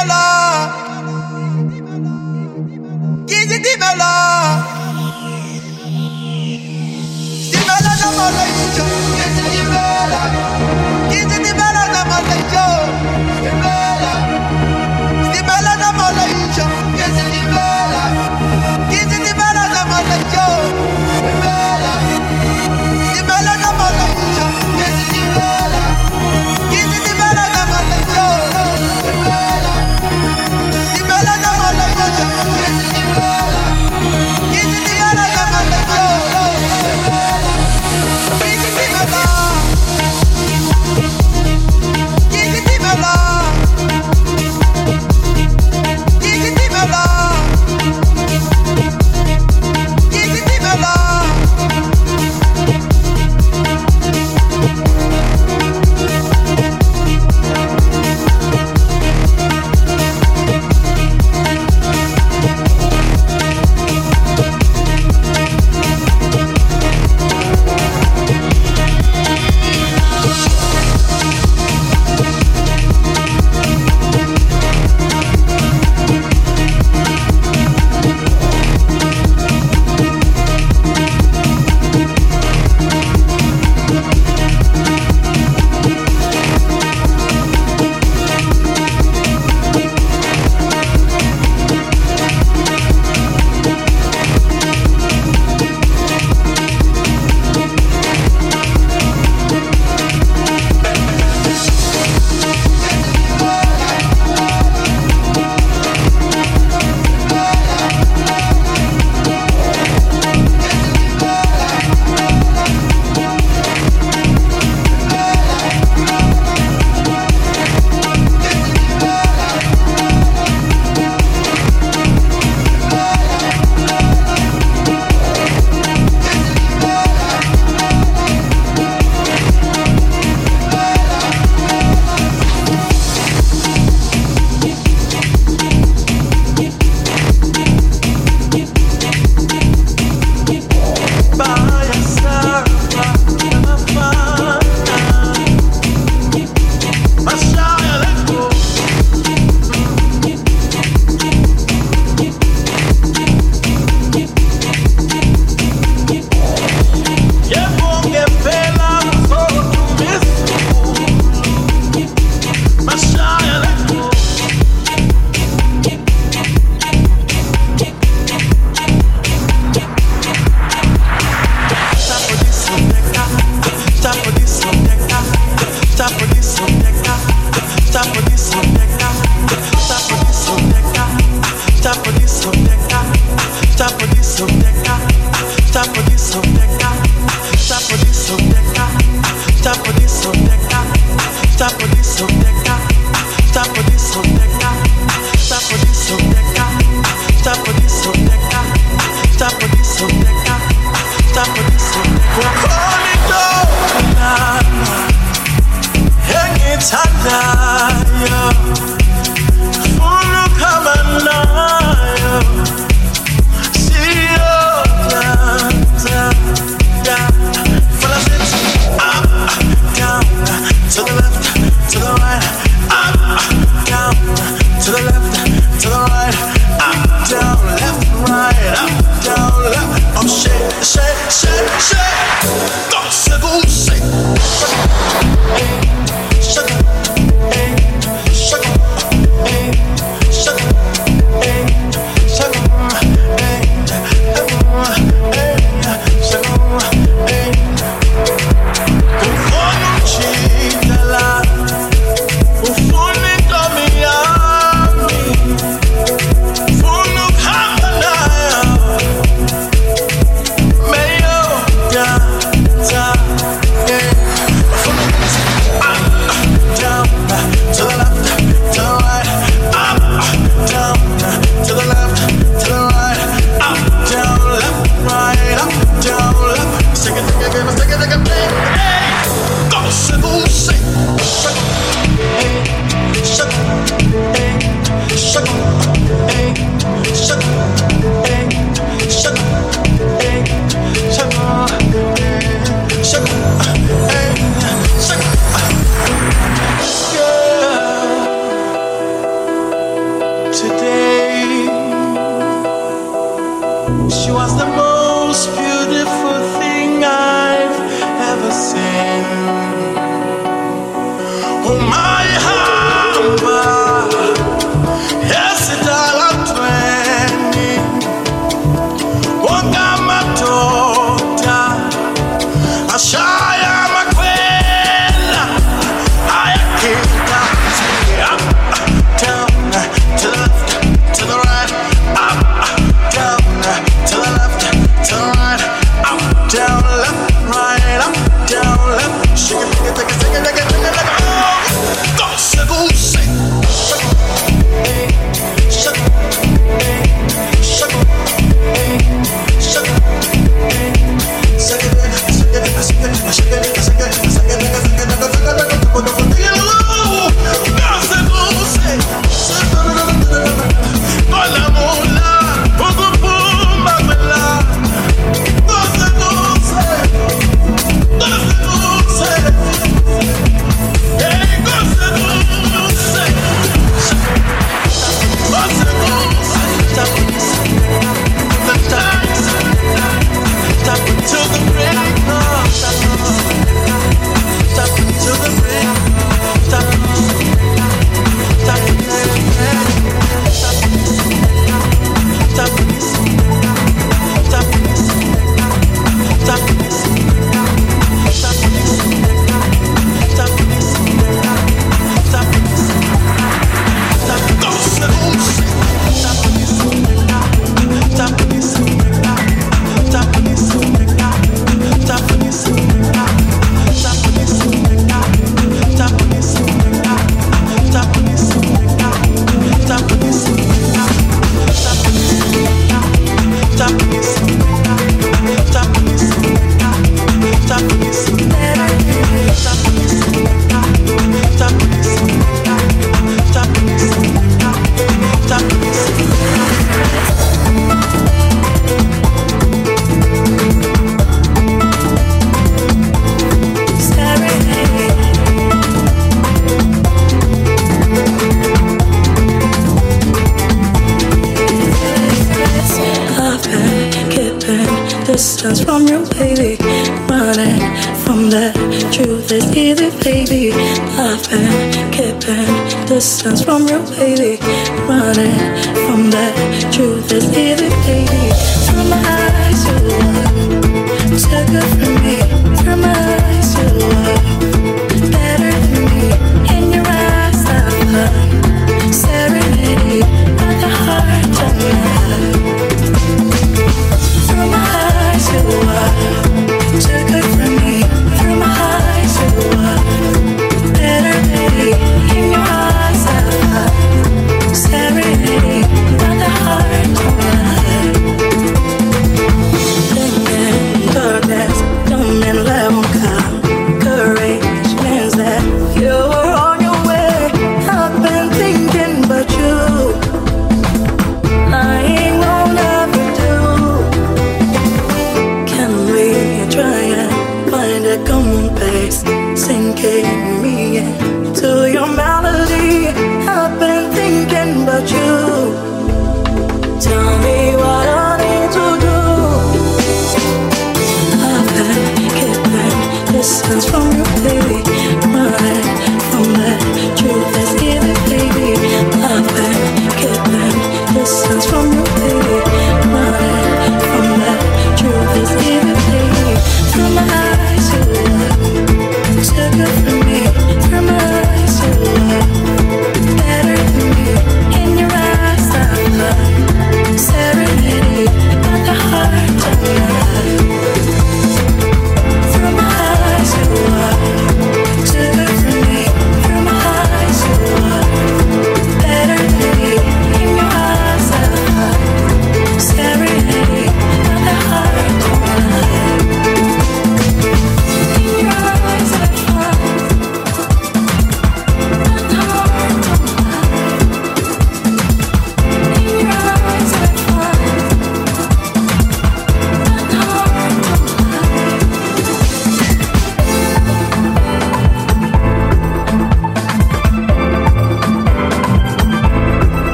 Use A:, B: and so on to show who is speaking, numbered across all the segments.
A: Kizi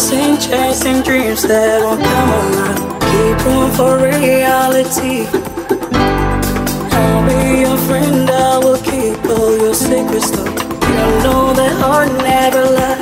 B: Chasing, chasing dreams that won't come around. Keep room for reality. I'll be your friend, I will keep all your secrets though. You know that heart never lies.